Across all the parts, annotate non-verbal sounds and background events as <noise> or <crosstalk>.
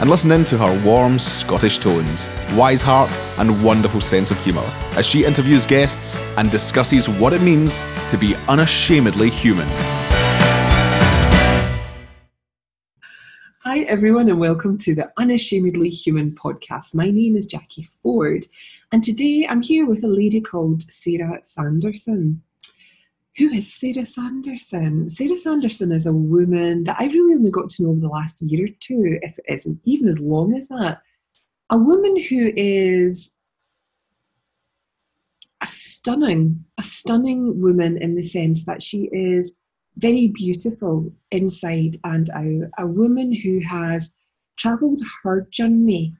and listen in to her warm Scottish tones, wise heart, and wonderful sense of humour as she interviews guests and discusses what it means to be unashamedly human. Hi, everyone, and welcome to the Unashamedly Human podcast. My name is Jacquie Forde, and today I'm here with a lady called Sarah Sanderson. Who is Sarah Sanderson? Sarah Sanderson is a woman that I really only got to know over the last year or two, if it isn't even as long as that. A woman who is a stunning, a stunning woman in the sense that she is very beautiful inside and out. A woman who has travelled her journey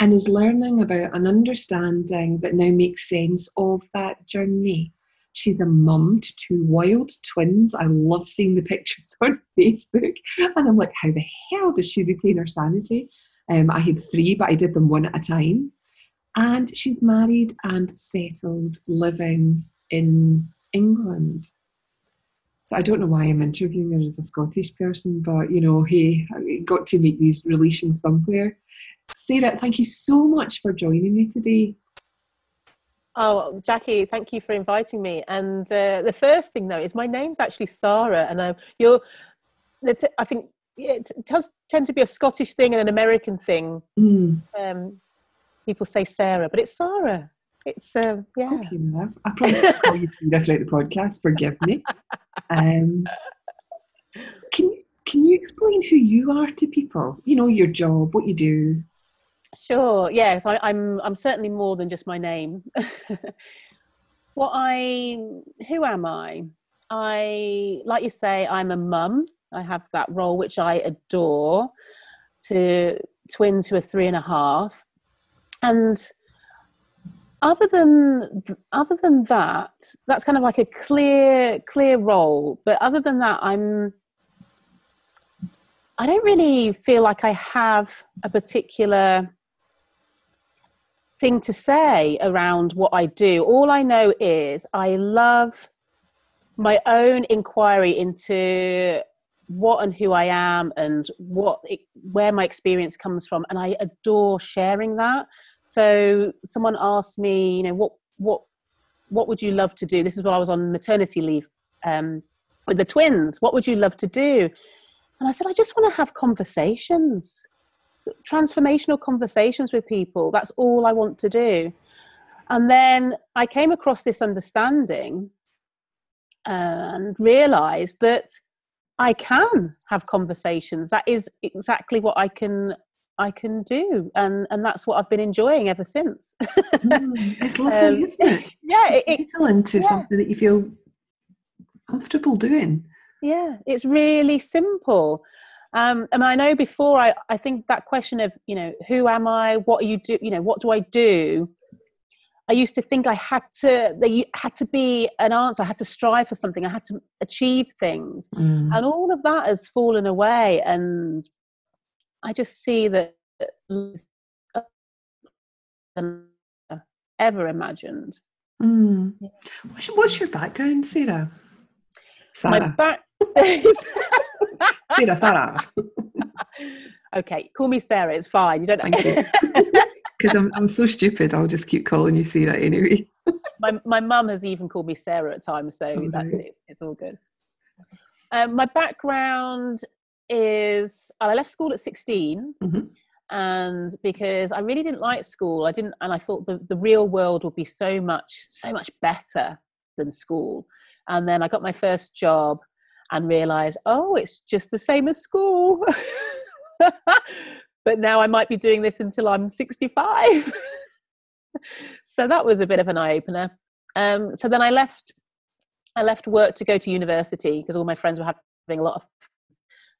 and is learning about an understanding that now makes sense of that journey. She's a mum to two wild twins. I love seeing the pictures <laughs> on Facebook. And I'm like, how the hell does she retain her sanity? Um, I had three, but I did them one at a time. And she's married and settled living in England. So I don't know why I'm interviewing her as a Scottish person, but you know, hey, I got to make these relations somewhere. Sarah, thank you so much for joining me today. Oh, Jacquie, thank you for inviting me. And uh, the first thing, though, is my name's actually Sarah, and uh, you're. I think it does tend to be a Scottish thing and an American thing. Mm. Um, people say Sarah, but it's Sarah. It's uh, yeah. Okay, love. I promise to call you throughout the podcast. Forgive me. Um, can can you explain who you are to people? You know your job, what you do. Sure. Yes, I, I'm. I'm certainly more than just my name. <laughs> what I. Who am I? I like you say. I'm a mum. I have that role which I adore. To twins who are three and a half, and other than other than that, that's kind of like a clear clear role. But other than that, I'm. I don't really feel like I have a particular thing to say around what I do. All I know is I love my own inquiry into what and who I am and what where my experience comes from, and I adore sharing that. So someone asked me, you know, what what what would you love to do? This is while I was on maternity leave um, with the twins. What would you love to do? And I said, I just want to have conversations transformational conversations with people. That's all I want to do. And then I came across this understanding and realized that I can have conversations. That is exactly what I can I can do, and and that's what I've been enjoying ever since. mm, it's <laughs> lovely, um, isn't it? <laughs> Yeah, it, it, into yeah. something that you feel comfortable doing. Yeah, it's really simple. Um, and I know before I, I think that question of, you know, who am I? What are you do? You know, what do I do? I used to think I had to, there had to be an answer. I had to strive for something. I had to achieve things. Mm. And all of that has fallen away. And I just see that ever imagined. Mm. What's, what's, your background, Sarah? Sarah. My back. <laughs> Sarah, Sarah. okay, call me Sarah. It's fine. You don't. Because <laughs> I'm I'm so stupid. I'll just keep calling you Sarah anyway. my my mum has even called me Sarah at times, so oh, that's it. It's all good. Um, my background is I left school at 16. Mm-hmm. And because I really didn't like school, I didn't, and I thought the, the real world would be so much, so much better than school. And then I got my first job and realize, oh, it's just the same as school. <laughs> but now I might be doing this until I'm 65. <laughs> so that was a bit of an eye opener. Um, so then I left. I left work to go to university because all my friends were having a lot of.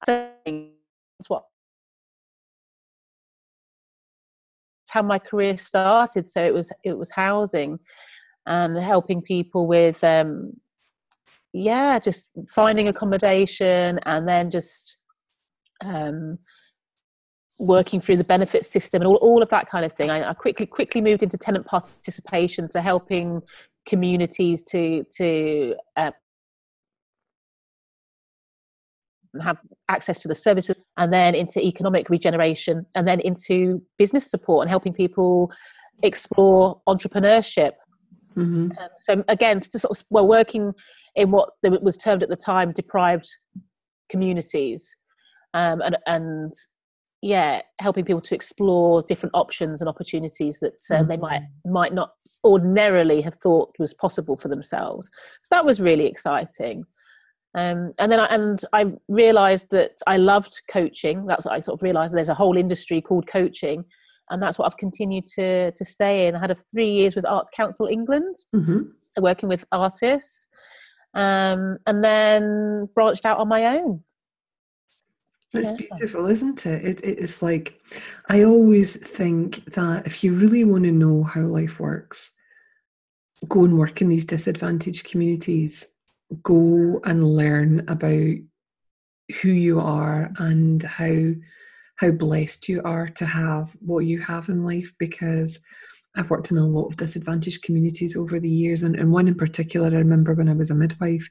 That's what. how my career started. So it was it was housing, and helping people with um, yeah, just finding accommodation and then just um, working through the benefits system and all, all of that kind of thing. I, I quickly quickly moved into tenant participation, so helping communities to to uh, have access to the services and then into economic regeneration and then into business support and helping people explore entrepreneurship mm-hmm. um, so again to sort of well working in what was termed at the time deprived communities um, and, and yeah helping people to explore different options and opportunities that uh, mm-hmm. they might mm-hmm. might not ordinarily have thought was possible for themselves so that was really exciting um, and then I, and I realized that I loved coaching that's I sort of realized there's a whole industry called coaching and that's what I've continued to to stay in I had a three years with Arts Council England mm-hmm. working with artists um, and then branched out on my own it's yeah. beautiful, isn't it? it? It's like, I always think that if you really want to know how life works, go and work in these disadvantaged communities. Go and learn about who you are and how how blessed you are to have what you have in life because I've worked in a lot of disadvantaged communities over the years and, and one in particular I remember when I was a midwife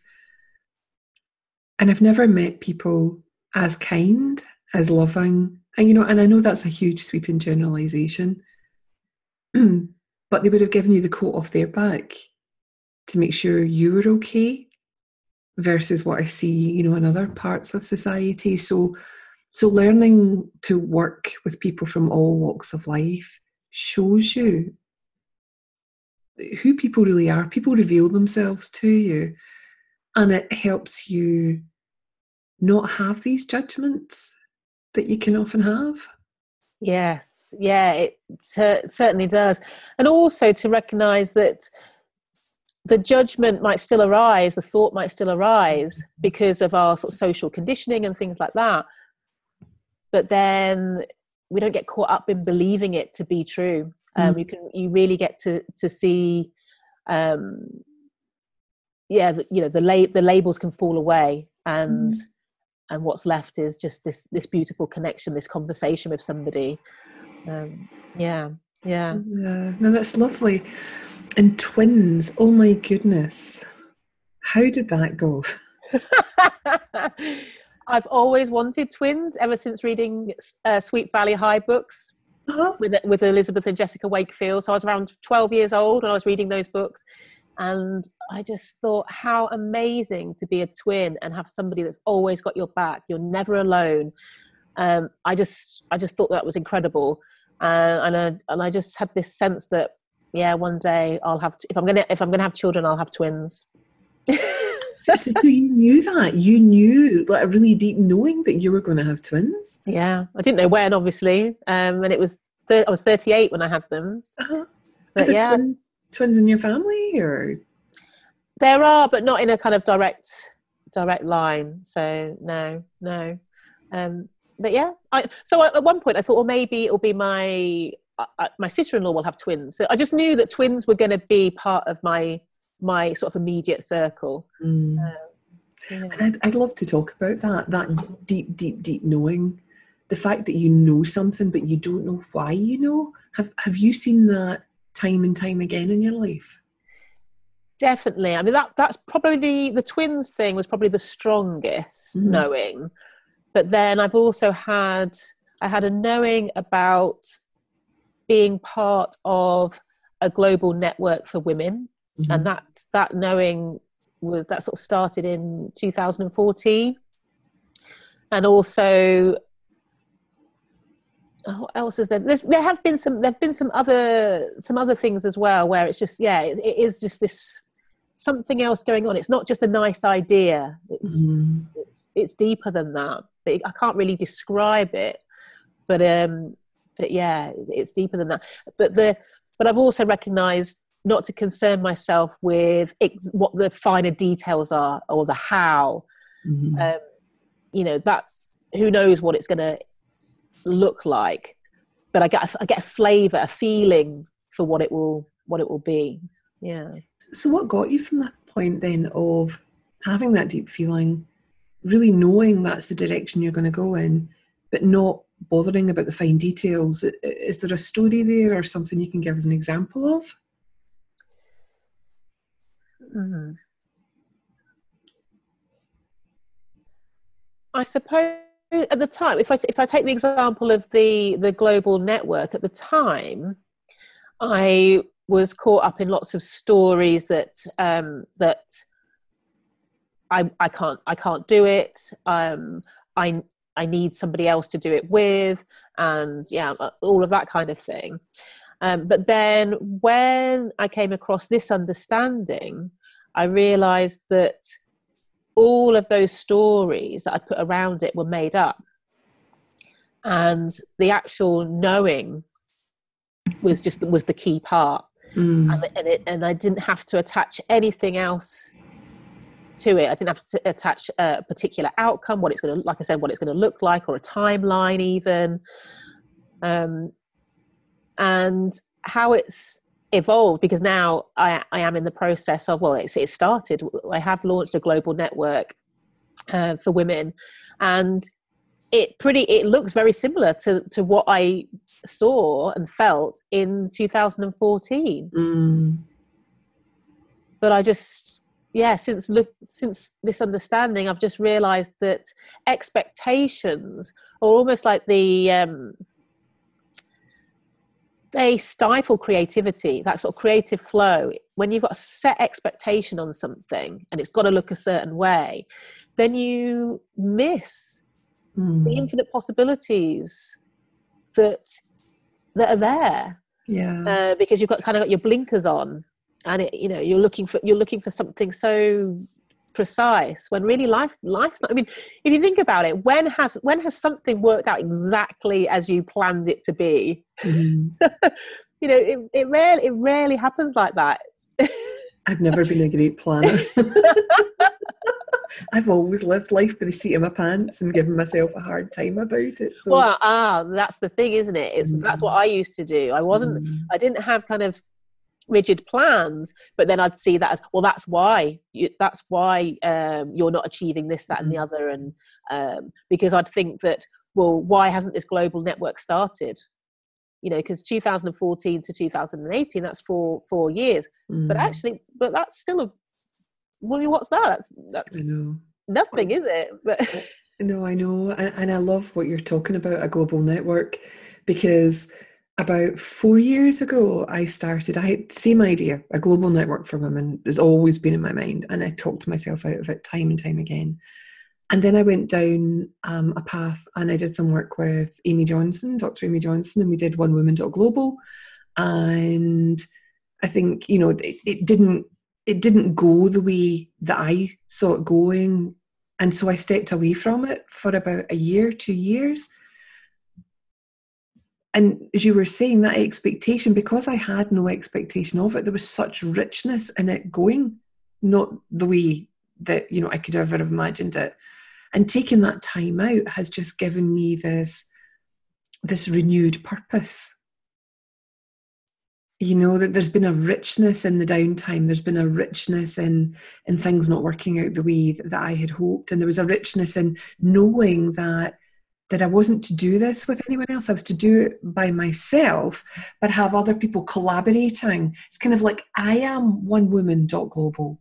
and I've never met people as kind, as loving. And you know, and I know that's a huge sweeping generalization, <clears throat> but they would have given you the coat off their back to make sure you were okay versus what I see, you know, in other parts of society. So so learning to work with people from all walks of life shows you who people really are. People reveal themselves to you and it helps you not have these judgments that you can often have. Yes, yeah, it certainly does. And also to recognize that the judgment might still arise, the thought might still arise because of our sort of social conditioning and things like that. But then we don't get caught up in believing it to be true. Um, mm. You can, you really get to to see, um, yeah, the, you know, the la- the labels can fall away, and mm. and what's left is just this this beautiful connection this conversation with somebody. Um, yeah yeah. Yeah. No that's lovely. And twins oh my goodness. How did that go <laughs> i've always wanted twins ever since reading uh, sweet valley high books uh-huh. with with elizabeth and jessica wakefield so i was around 12 years old when i was reading those books and I just thought how amazing to be a twin and have somebody that's always got your back. You're never alone. Um, I just I just thought that was incredible, uh, and I, and I just had this sense that yeah, one day I'll have to, if I'm gonna if I'm gonna have children, I'll have twins. <laughs> so, so, you knew that. You knew like a really deep knowing that you were going to have twins. Yeah, I didn't know when, obviously, um, and it was thir- I was 38 when I had them. Uh-huh. But yeah, twins twins in your family or? There are but not in a kind of direct direct line. So no no. Um but yeah I, so at one point i thought well maybe it'll be my uh, my sister-in-law will have twins. So i just knew that twins were going to be part of my my sort of immediate circle mm. uh, yeah. and I'd, I'd love to talk about that that deep deep deep knowing the fact that you know something but you don't know why you know have have you seen that time and time again in your life? Definitely. I mean, that that's probably the twins thing was probably the strongest mm-hmm. knowing. But then I've also had I had a knowing about being part of a global network for women, mm-hmm. and that that knowing was that sort of started in 2014 and also oh, what else is there? There's, there have been some. There've been some other some other things as well where it's just yeah, it, it is just this something else going on. It's not just a nice idea. It's mm. it's it's deeper than that. But I can't really describe it. But um, but yeah, it's deeper than that. But the but I've also recognised not to concern myself with ex- what the finer details are or the how. Mm-hmm. Um, you know, that's who knows what it's going to look like but i get a, I get a flavor a feeling for what it will what it will be yeah so what got you from that point then of having that deep feeling, really knowing that's the direction you're going to go in, but not bothering about the fine details. Is there a story there or something you can give as an example of? Mm-hmm. I suppose at the time, if I if I take the example of the the global network, at the time, I was caught up in lots of stories that um, that I I can't I can't do it. Um, I I need somebody else to do it with, and yeah, uh, all of that kind of thing. Um, but then when I came across this understanding, I realized that all of those stories that I put around it were made up. And the actual knowing was just was the key part. Mm. And, and, it, and I didn't have to attach anything else to it. I didn't have to attach a particular outcome, what it's going to, like I said, what it's going to look like, or a timeline, even, um, and how it's evolved. Because now I, I am in the process of well, it's, it started. I have launched a global network uh, for women, and it pretty it looks very similar to to what I saw and felt in 2014. Mm. But I just yeah since look since this understanding i've just realized that expectations are almost like the um, they stifle creativity that sort of creative flow. When you've got a set expectation on something and it's got to look a certain way then you miss mm. the infinite possibilities that that are there. Yeah. Uh, because you've got kind of got your blinkers on and it, you know you're looking for you're looking for something so precise when really life life's not i mean if you think about it when has when has something worked out exactly as you planned it to be mm. <laughs> you know it, it rarely it rarely happens like that <laughs> i've never been a great planner <laughs> I've always lived life by the seat of my pants and given myself a hard time about it. So. Well, ah, that's the thing, isn't it? It's mm. that's what I used to do. I wasn't. Mm. I didn't have kind of rigid plans but then i'd see that as well that's why you, that's why um, you're not achieving this that and the mm. other and um, because i'd think that well why hasn't this global network started? You know because 2014 to 2018 that's four four years. Mm. but actually but that's still a well what's that? That's that's nothing is it? But no i know and, and i love what you're talking about a global network because about four years ago, I started, I had same idea, a global network for women has always been in my mind. And I talked myself out of it time and time again. And then I went down um, a path and I did some work with Amy Johnson, Dr. Amy Johnson, and we did One Woman Global. And I think, you know, it, it didn't it didn't go the way that I saw it going. And so I stepped away from it for about a year, two years and as you were saying that expectation because i had no expectation of it there was such richness in it going not the way that you know i could ever have imagined it. And taking that time out has just given me this this renewed purpose. You know that there's been a richness in the downtime. There's been a richness in in things not working out the way that, that i had hoped. And there was a richness in knowing that that I wasn't to do this with anyone else. I was to do it by myself, but have other people collaborating. It's kind of like I am one woman dot global,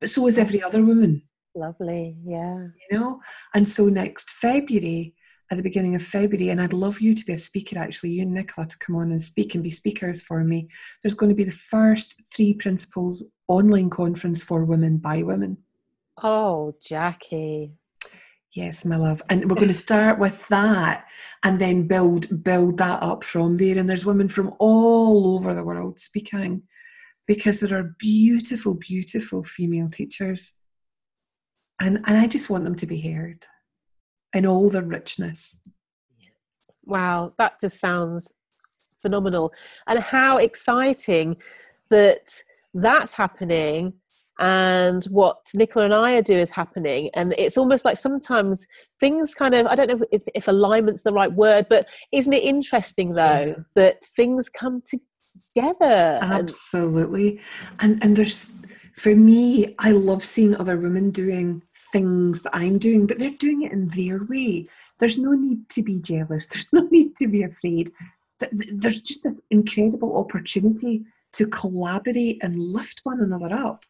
but so is every other woman. Lovely, yeah. You know, and so next February, at the beginning of February, and I'd love you to be a speaker actually, you and Nicola to come on and speak and be speakers for me. There's going to be the first three principles online conference for women by women. Oh, Jacquie, Yes, my love. And we're going to start with that and then build build that up from there. And there's women from all over the world speaking because there are beautiful, beautiful female teachers. And and I just want them to be heard in all their richness. Wow, that just sounds phenomenal. And how exciting that that's happening and what Nicola and I do is happening. And it's almost like sometimes things kind of, I don't know if, if alignment's the right word, but isn't it interesting though yeah. that things come together? Absolutely. And, and there's, for me, I love seeing other women doing things that I'm doing, but they're doing it in their way. There's no need to be jealous. <laughs> There's no need to be afraid. There's just this incredible opportunity to collaborate and lift one another up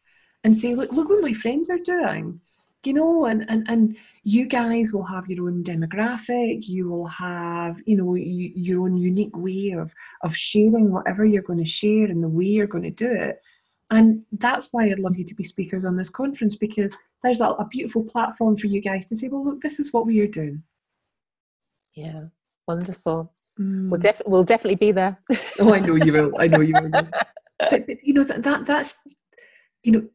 and say, look, look what my friends are doing. You know, and, and, and you guys will have your own demographic, you will have, you know, you, your own unique way of, of sharing whatever you're going to share and the way you're going to do it. And that's why I'd love you to be speakers on this conference because there's a, a beautiful platform for you guys to say, well, look, this is what we are doing. Yeah, wonderful. Mm. We'll, def- we'll definitely be there. oh, I know you will. I know you will. <laughs> but, but, you know that, that that's you know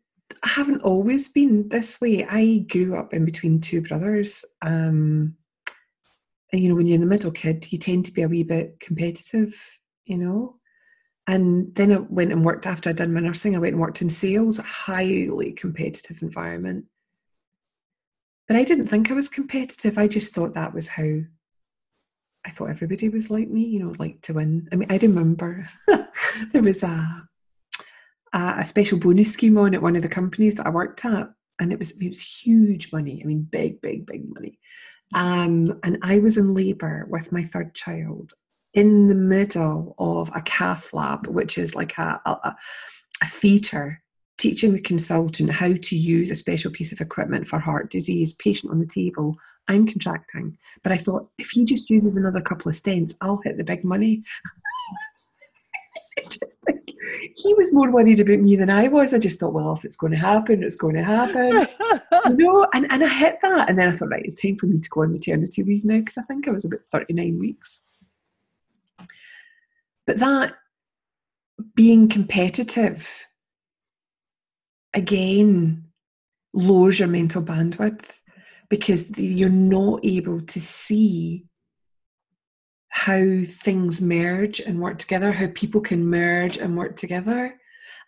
I haven't always been this way. I grew up in between two brothers. Um, and you know, when you're in the middle kid, you tend to be a wee bit competitive, you know. And then I went and worked after I'd done my nursing. I went and worked in sales, a highly competitive environment. But I didn't think I was competitive. I just thought that was how I thought everybody was like me, you know, like to win. I mean, I remember <laughs> there was a a special bonus scheme on at one of the companies that I worked at, and it was it was huge money. I mean, big, big, big money. Um, and I was in labour with my third child in the middle of a cath lab, which is like a, a, a theatre teaching the consultant how to use a special piece of equipment for heart disease, patient on the table. I'm contracting. But I thought if he just uses another couple of stents, I'll hit the big money. <laughs> just he was more worried about me than I was. I just thought, well, if it's going to happen, it's going to happen. you know, and, and I hit that. And then I thought, right, it's time for me to go on maternity leave now because I think I was about 39 weeks. But that being competitive again lowers your mental bandwidth because you're not able to see how things merge and work together, how people can merge and work together.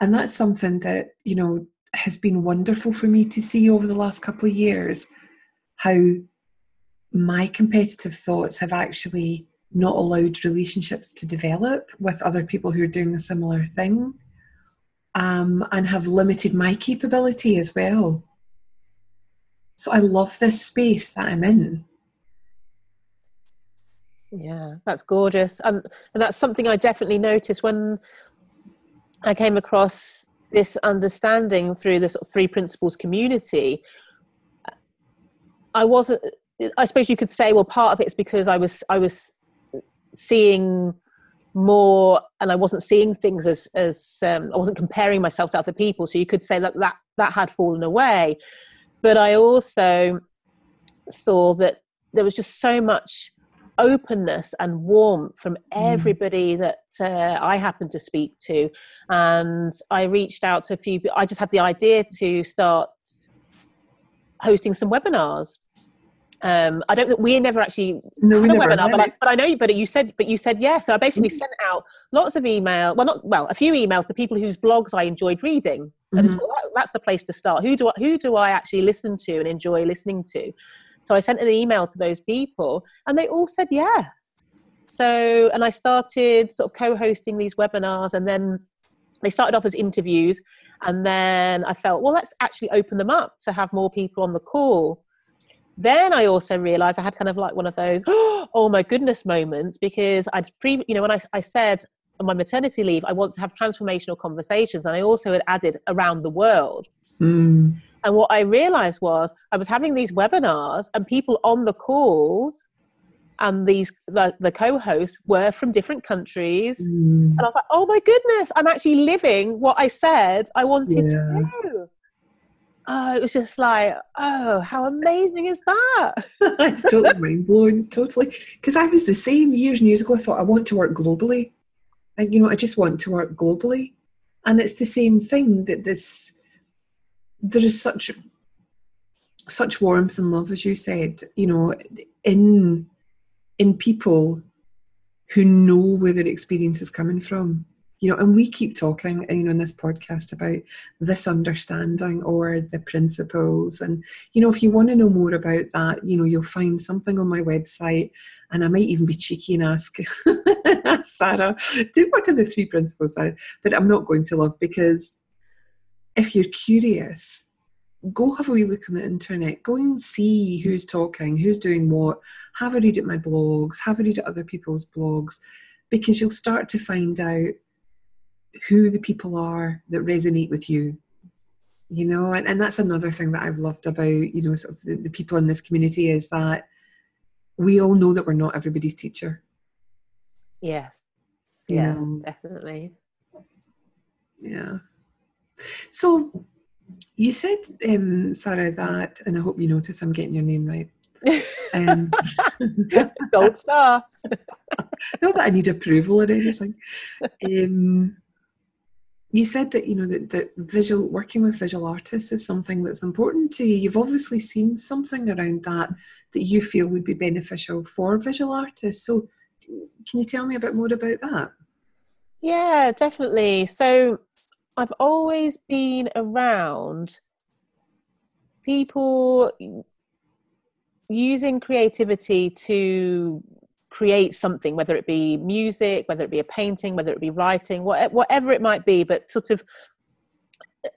And that's something that, you know, has been wonderful for me to see over the last couple of years how my competitive thoughts have actually not allowed relationships to develop with other people who are doing a similar thing um, and have limited my capability as well. So I love this space that I'm in yeah, that's gorgeous. And, and that's something I definitely noticed when I came across this understanding through the sort of three principles community. I wasn't, I suppose you could say, well, part of it's because I was, I was seeing more and I wasn't seeing things as, as um, I wasn't comparing myself to other people. So you could say that that, that had fallen away. But I also saw that there was just so much openness and warmth from mm. everybody that uh, I happened to speak to. And I reached out to a few, I just had the idea to start hosting some webinars. Um, I don't think we never actually no, had a webinar, but I, but I know you. But you said, but you said yes. So I basically mm-hmm. sent out lots of email. Well, not well, a few emails to people whose blogs I enjoyed reading. Mm-hmm. And that's the place to start. Who do I, who do I actually listen to and enjoy listening to? So I sent an email to those people and they all said yes. So, and I started sort of co hosting these webinars and then they started off as interviews. And then I felt, well, let's actually open them up to have more people on the call. Then I also realized I had kind of like one of those, <gasps> oh my goodness moments because I'd pre, you know, when I, I said on my maternity leave, I want to have transformational conversations. And I also had added around the world. Mm. And what I realized was I was having these webinars and people on the calls and these the, the co-hosts were from different countries. Mm. and i was like oh my goodness i'm actually living what i said i wanted yeah. to do. Oh it was just like oh how amazing is that? <laughs> It's totally mind blowing totally. Because i was the same years and years ago i thought i want to work globally. And you know i just want to work globally. And it's the same thing that this there is such such warmth and love as you said you know in in people who know where their experience is coming from. You know and we keep talking you know in this podcast about this understanding or the principles. And you know if you want to know more about that you know you'll find something on my website. And i might even be cheeky and ask <laughs> sarah do what are the three principles sarah but i'm not going to love because if you're curious, go have a wee look on the internet. Go and see who's talking, who's doing what. Have a read at my blogs, have a read at other people's blogs, because you'll start to find out who the people are that resonate with you. You know, and, and that's another thing that I've loved about, you know, sort of the, the people in this community is that we all know that we're not everybody's teacher. Yes. Yeah, definitely. Yeah. So you said, um, Sarah, that, and I hope you notice I'm getting your name right. Um, <laughs> Gold star. <laughs> not that I need approval or anything. Um, you said that you know that, that visual working with visual artists is something that's important to you. You've obviously seen something around that that you feel would be beneficial for visual artists. So, can you tell me a bit more about that? Yeah, definitely. So I've always been around people using creativity to create something, whether it be music, whether it be a painting, whether it be writing, whatever it might be, but sort of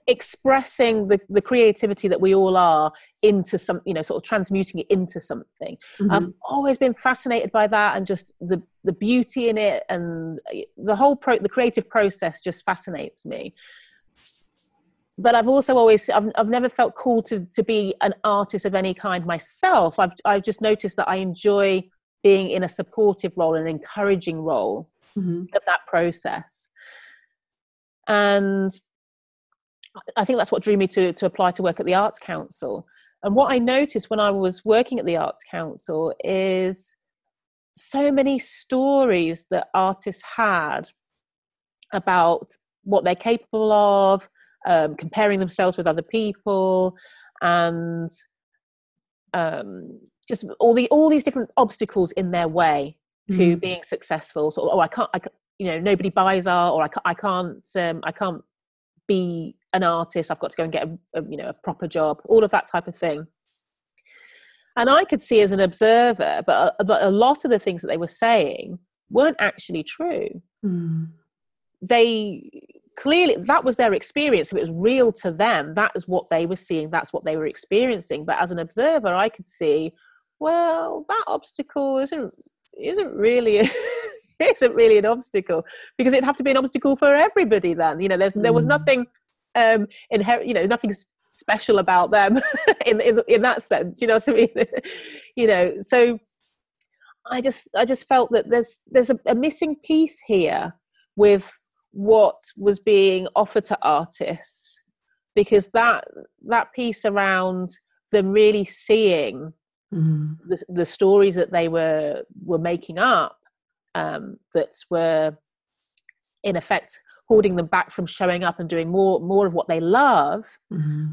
expressing the, the creativity that we all are into some you know sort of transmuting it into something mm-hmm. i've always been fascinated by that and just the the beauty in it and the whole pro the creative process just fascinates me but I've also always I've, I've never felt called to to be an artist of any kind myself. I've I've just noticed that I enjoy being in a supportive role, an encouraging role mm-hmm. of that process. And I think that's what drew me to, to apply to work at the Arts Council. And what I noticed when I was working at the Arts Council is so many stories that artists had about what they're capable of, um, comparing themselves with other people, and um, just all the all these different obstacles in their way to mm. being successful. So, oh, I can't, I, you know, nobody buys art, or I can't, I can't, um, I can't be an artist i've got to go and get a, a, you know a proper job all of that type of thing and i could see as an observer but a, but a lot of the things that they were saying weren't actually true mm. they clearly that was their experience so it was real to them that is what they were seeing that's what they were experiencing but as an observer i could see well that obstacle isn't isn't really <laughs> isn't really an obstacle because it'd have to be an obstacle for everybody then you know there's there was hmm. nothing um inherent you know nothing special about them <laughs> in, in in that sense you know what i mean <laughs> you know so i just i just felt that there's there's a, a missing piece here with what was being offered to artists because that that piece around them really seeing mm. the, the stories that they were were making up um, that were in effect holding them back from showing up and doing more more of what they love. Mm-hmm.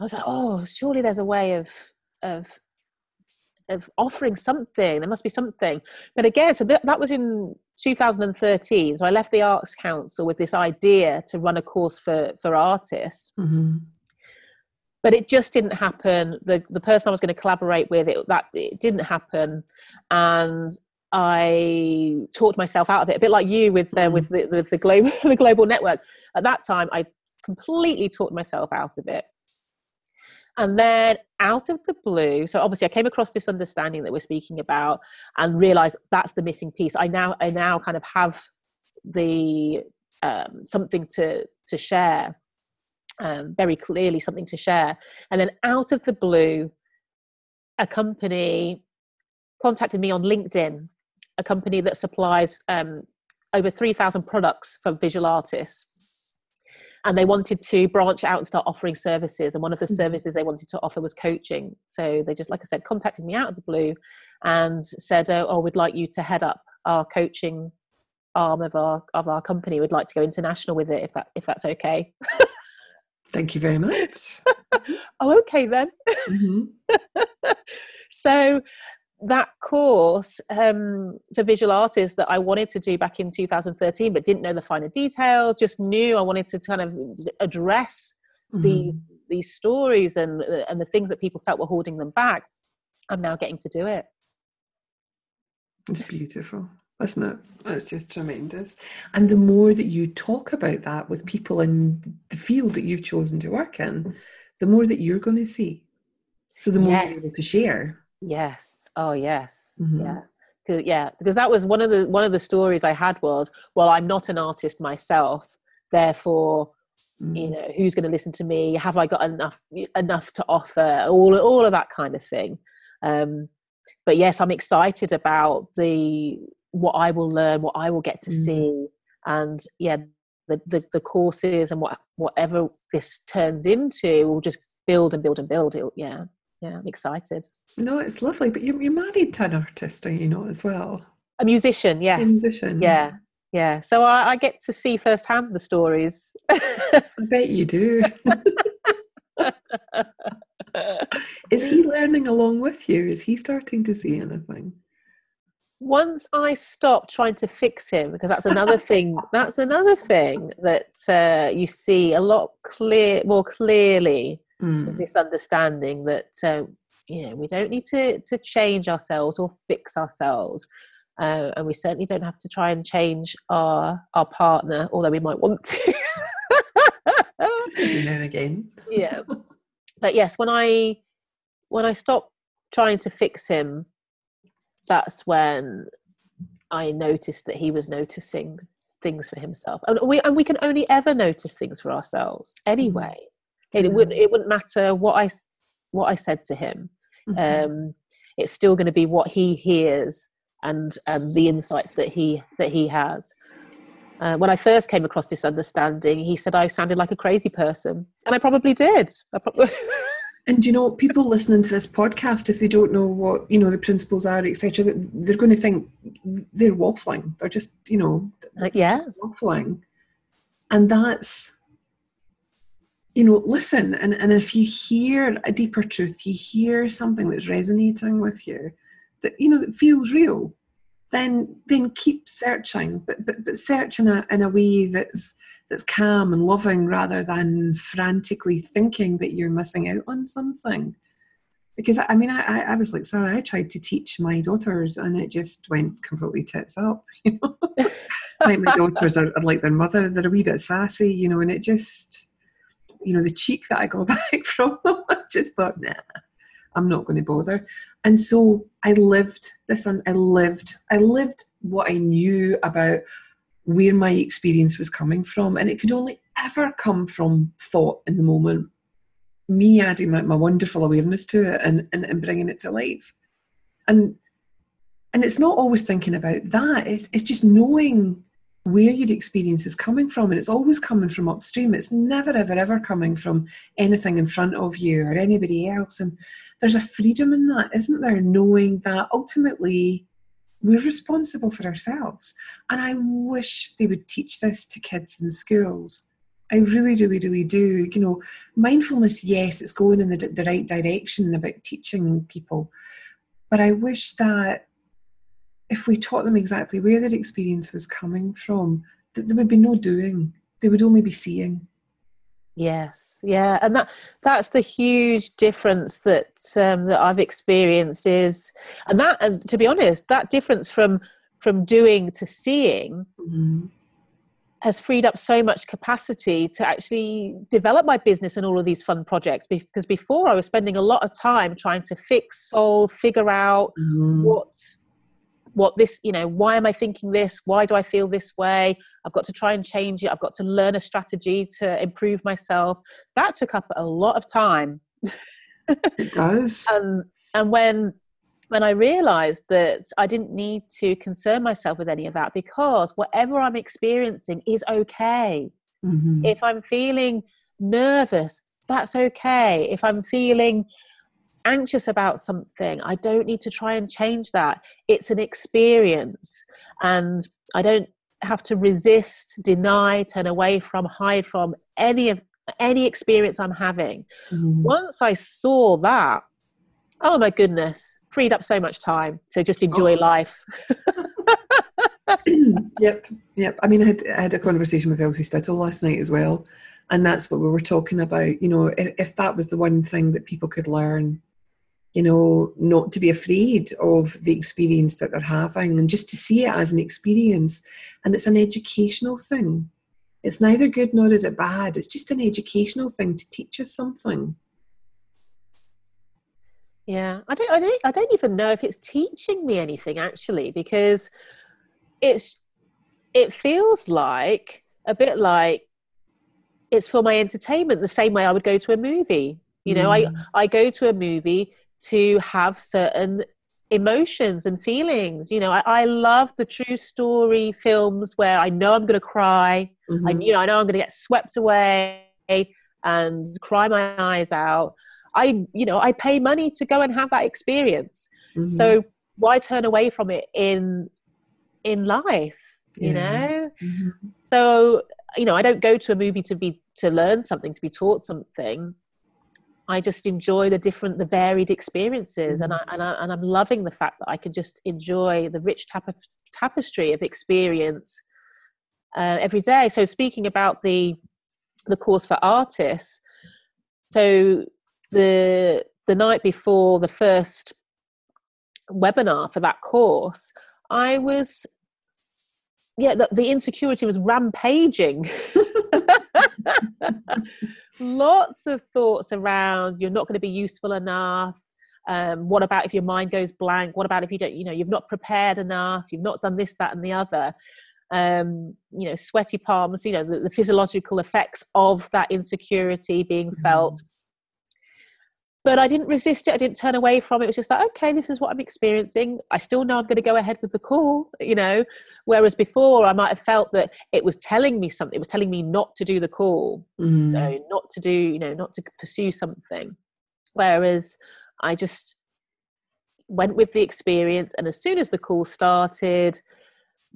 i was like oh surely there's a way of of of offering something. There must be something. But again so th- that was in 2013 so i left the arts council with this idea to run a course for for artists. Mm-hmm. but it just didn't happen. The the person i was going to collaborate with it that it didn't happen. And I talked myself out of it, a bit like you with uh, with the, the, the global <laughs> the global network. At that time, I completely talked myself out of it. And then out of the blue, so obviously I came across this understanding that we're speaking about and realized that's the missing piece. I now I now kind of have the um, something to to share, um, very clearly something to share. And then out of the blue, a company contacted me on LinkedIn a company that supplies um, over 3,000 products for visual artists. And they wanted to branch out and start offering services. And one of the mm-hmm. services they wanted to offer was coaching. So they just, like I said, contacted me out of the blue and said, oh, oh we'd like you to head up our coaching arm of our of our company. We'd like to go international with it if that if that's okay. Thank you very much. <laughs> oh, okay then. Mm-hmm. <laughs> so that course um, for visual artists that I wanted to do back in 2013, but didn't know the finer details. Just knew I wanted to kind of address mm-hmm. these these stories and and the things that people felt were holding them back. I'm now getting to do it. It's beautiful. isn't it? It's just tremendous. And the more that you talk about that with people in the field that you've chosen to work in, the more that you're going to see. So the more yes. you're able to share. Yes. Oh, yes. Mm-hmm. Yeah. Yeah, because that was one of the one of the stories I had was, well, I'm not an artist myself, therefore mm. you know who's going to listen to me have i got enough enough to offer all all of that kind of thing um, but yes i'm excited about the what i will learn what i will get to mm. see and yeah the, the, the courses and what whatever this turns into will just build and build and build it yeah yeah i'm excited. No it's lovely but you're, you're married to an artist are you not as well. A musician yes. A musician. Yeah yeah. So I, I, get to see firsthand the stories. I bet you do. <laughs> Is he learning along with you? Is he starting to see anything? Once i stop trying to fix him because that's another <laughs> thing that's another thing that uh, you see a lot clear more clearly mm. this understanding that uh, you know we don't need to to change ourselves or fix ourselves uh, and we certainly don't have to try and change our our partner, although we might want to. now again. yeah, but yes, when I when I stop trying to fix him, that's when I noticed that he was noticing things for himself, and we and we can only ever notice things for ourselves anyway. Mm-hmm. It, wouldn't it wouldn't matter what I what I said to him. Mm-hmm. Um, it's still going to be what he hears and and the insights that he that he has. Uh, when I first came across this understanding, he said I sounded like a crazy person, and I probably did. I probably <laughs> and you know, people listening to this podcast, if they don't know what you know the principles are, etc., they're going to think they're waffling. They're just you know, like, yeah, waffling, and that's you know, listen. And and if you hear a deeper truth, you hear something that's resonating with you, that you know that feels real, then then keep searching, but but but search in a in a way that's that's calm and loving rather than frantically thinking that you're missing out on something. Because I mean, I, I was like, sorry, I tried to teach my daughters and it just went completely tits up. <laughs> You know, <laughs> my daughters are, are like their mother; they're a wee bit sassy, you know, and it just, you know, the cheek that I got <laughs> back from them, I just thought, nah, I'm not going to bother. And so I lived this, and I lived, I lived what I knew about where my experience was coming from, and it could only ever come from thought in the moment. Me adding my, my wonderful awareness to it and, and, and bringing it to life. And and it's not always thinking about that. It's, it's just knowing where your experience is coming from and it's always coming from upstream. It's never ever ever coming from anything in front of you or anybody else and there's a freedom in that isn't there? Knowing that ultimately we're responsible for ourselves. And i wish they would teach this to kids in schools. I really really really do. You know mindfulness yes it's going in the, the right direction about teaching people but i wish that if we taught them exactly where their experience was coming from, that there would be no doing. They would only be seeing. Yes, yeah, and that that's the huge difference that um, that I've experienced is, and that, and to be honest, that difference from from doing to seeing mm-hmm. has freed up so much capacity to actually develop my business and all of these fun projects. Because before I was spending a lot of time trying to fix, solve, figure out mm-hmm. what what this you know why am i thinking this? Why do i feel this way? I've got to try and change it. I've got to learn a strategy to improve myself. That took up a lot of time. It does. <laughs> Um, and when when i realized that i didn't need to concern myself with any of that because whatever i'm experiencing is okay. Mm-hmm. if i'm feeling nervous that's okay. If i'm feeling anxious about something, I don't need to try and change that. It's an experience. And I don't have to resist, deny, turn away from, hide from any of any experience I'm having. Mm-hmm. Once I saw that, oh my goodness, freed up so much time So just enjoy oh. life. <laughs> <clears throat> yep, yep. I mean, I had, I had a conversation with Elsie Spittle last night as well, and that's what we were talking about. You know, if, if that was the one thing that people could learn you know, not to be afraid of the experience that they're having and just to see it as an experience. And it's an educational thing. It's neither good nor is it bad. It's just an educational thing to teach us something. Yeah, I don't, I don't, I don't even know if it's teaching me anything actually, because it's, it feels like a bit like it's for my entertainment, the same way I would go to a movie. You know, mm. I I go to a movie to have certain emotions and feelings. You know, I, I love the true story films where I know I'm going to cry. Mm-hmm. I, you know, I know I'm going to get swept away and cry my eyes out. I, you know, I pay money to go and have that experience. Mm-hmm. So why turn away from it in in life? You yeah. know. Mm-hmm. So you know, I don't go to a movie to be to learn something, to be taught something. I just enjoy the different, the varied experiences, mm-hmm. and I and I and I'm loving the fact that I can just enjoy the rich tap- tapestry of experience uh, every day. So speaking about the the course for artists, so the the night before the first webinar for that course, I was yeah, the, the insecurity was rampaging. <laughs> Lots of thoughts around you're not going to be useful enough. Um, what about if your mind goes blank? What about if you don't, you know, you've not prepared enough? You've not done this, that, and the other. Um, you know, sweaty palms. You know, the, the physiological effects of that insecurity being felt. Mm but I didn't resist it. I didn't turn away from it. It was just like, okay, this is what I'm experiencing. I still know I'm going to go ahead with the call, you know. Whereas before, I might have felt that it was telling me something. It was telling me not to do the call, mm. not to do, you know, not to pursue something. Whereas I just went with the experience, and as soon as the call started,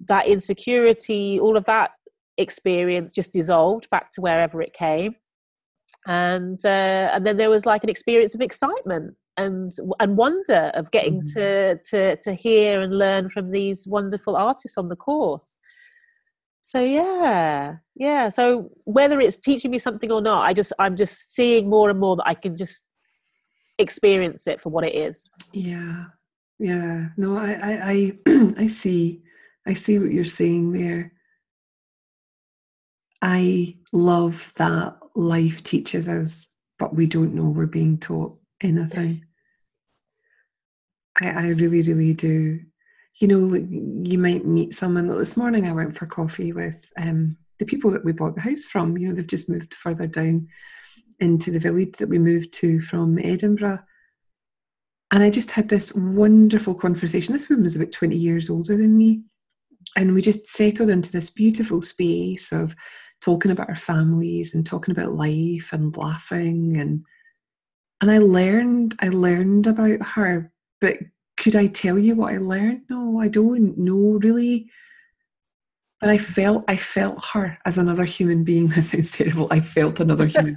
that insecurity, all of that experience just dissolved back to wherever it came and uh, and then there was like an experience of excitement and and wonder of getting mm-hmm. to to to hear and learn from these wonderful artists on the course. So yeah yeah so whether it's teaching me something or not i just i'm just seeing more and more that i can just experience it for what it is. Yeah yeah. No i i i, <clears throat> I see i see what you're saying there. I love that life teaches us, but we don't know we're being taught anything. I, I really, really do. You know, like you might meet someone. This morning, I went for coffee with um, the people that we bought the house from. You know, they've just moved further down into the village that we moved to from Edinburgh. And I just had this wonderful conversation. This woman was about 20 years older than me. And we just settled into this beautiful space of talking about our families and talking about life and laughing and and I learned I learned about her, but could I tell you what I learned? No, I don't know really. But I felt I felt her as another human being. <laughs> That sounds terrible. I felt another human.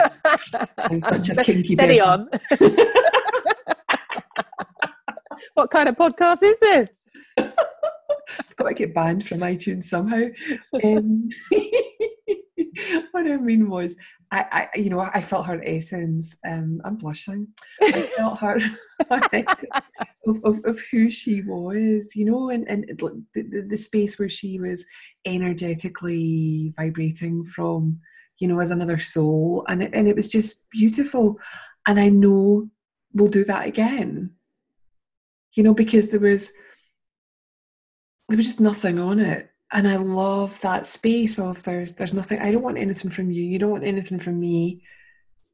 I'm such a <laughs> kinky Steady person. on. <laughs> what kind of podcast is this? I've got to get banned from iTunes somehow. Um, <laughs> what I mean was, I, I, you know, I felt her essence. Um, I'm blushing. I felt her <laughs> of, of, of, who she was, you know, and, and the, the, the space where she was energetically vibrating from, you know, as another soul, and it, and it was just beautiful. And I know we'll do that again, you know, because there was there was just nothing on it and I love that space of there's there's nothing I don't want anything from you you don't want anything from me.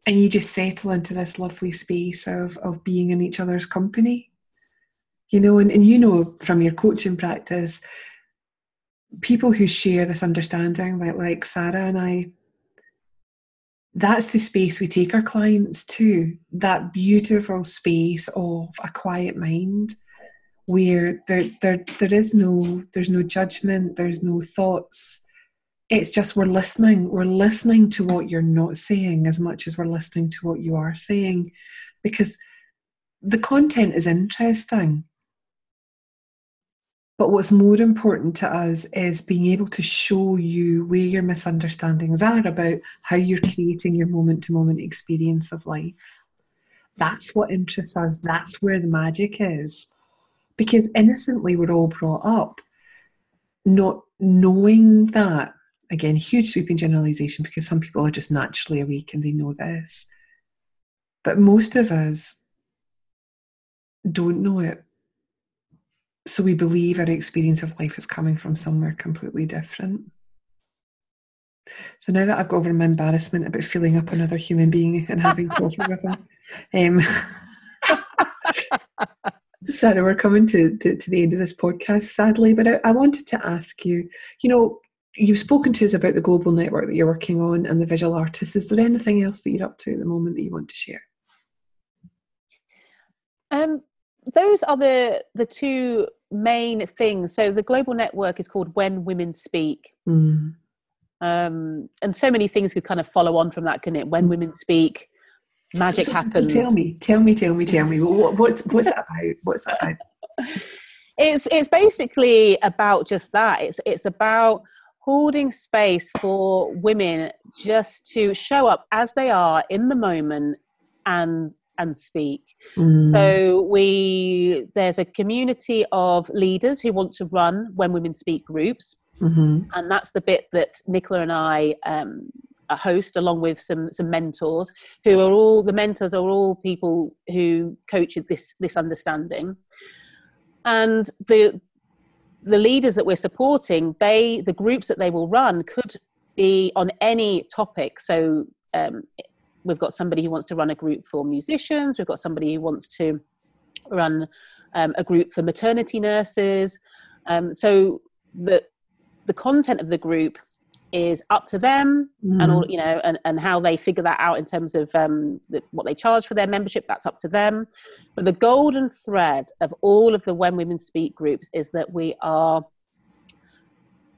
And you just settle into this lovely space of of being in each other's company. You know and, and you know from your coaching practice people who share this understanding like like Sara and I that's the space we take our clients to that beautiful space of a quiet mind where there, there, there is no there's no judgment there's no thoughts it's just we're listening we're listening to what you're not saying as much as we're listening to what you are saying because the content is interesting but what's more important to us is being able to show you where your misunderstandings are about how you're creating your moment to moment experience of life That's what interests us. That's where the magic is. Because innocently, we're all brought up not knowing that. Again, huge sweeping generalization because some people are just naturally awake and they know this. But most of us don't know it. So we believe our experience of life is coming from somewhere completely different. So now that I've got over my embarrassment about filling up another human being and having coffee with them, um, <laughs> <laughs> Sara, we're coming to, to, to, the end of this podcast, sadly, but I, I wanted to ask you, you know, you've spoken to us about the global network that you're working on and the visual artists. Is there anything else that you're up to at the moment that you want to share? Um, those are the the two main things. So the global network is called When Women Speak. Mm. Um, and so many things could kind of follow on from that, can it? When women speak, magic so, so, happens. So tell me, tell me, tell me, tell me. What, what's what's that about? What's that about? <laughs> It's it's basically about just that. It's it's about holding space for women just to show up as they are in the moment and and speak. Mm. So we there's a community of leaders who want to run when women speak groups, mm-hmm. and that's the bit that Nicola and I. Um, a host along with some some mentors who are all the mentors are all people who coach this this understanding. And the the leaders that we're supporting they the groups that they will run could be on any topic. So um, we've got somebody who wants to run a group for musicians we've got somebody who wants to run um, a group for maternity nurses. Um, so the the content of the group is up to them mm. and all you know and, and how they figure that out in terms of um, the, what they charge for their membership that's up to them but the golden thread of all of the when women speak groups is that we are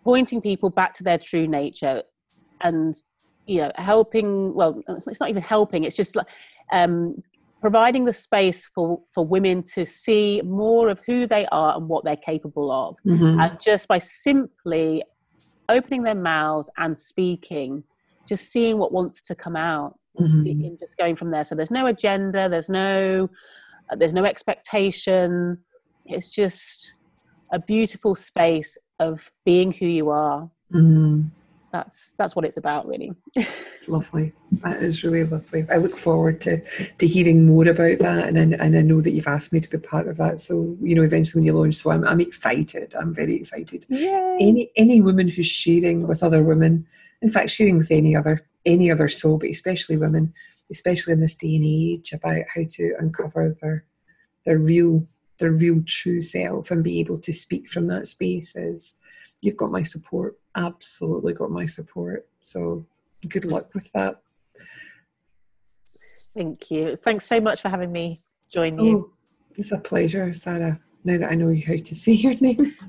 pointing people back to their true nature and you know helping well it's not even helping it's just like um, providing the space for for women to see more of who they are and what they're capable of mm-hmm. and just by simply opening their mouths and speaking just seeing what wants to come out. Mm-hmm. and just going from there. So there's no agenda there's no there's no expectation. It's just a beautiful space of being who you are. Mm-hmm that's that's what it's about really. It's lovely. That is really lovely. I look forward to to hearing more about that and I, and I know that you've asked me to be part of that. So you know eventually when you launch so i'm, I'm excited. I'm very excited. Yay. any any woman who's sharing with other women in fact sharing with any other any other soul but especially women especially in this day and age about how to uncover their their real their real true self and be able to speak from that space is you've got my support absolutely got my support. So good luck with that. Thank you. Thanks so much for having me join you. Oh, it's a pleasure, Sara. Now that I know how to say your name. <laughs>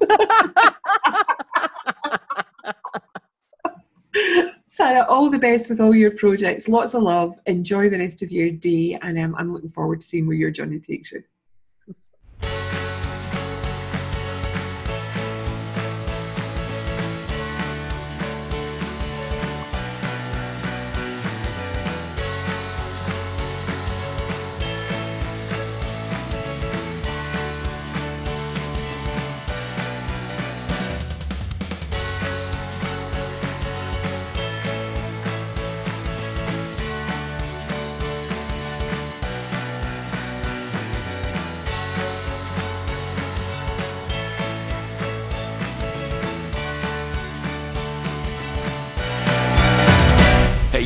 Sara, all the best with all your projects. Lots of love. Enjoy the rest of your day, and um, I'm looking forward to seeing where your journey takes you.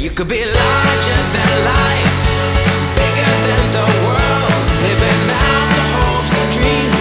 You could be larger than life, bigger than the world, living out the hopes and dreams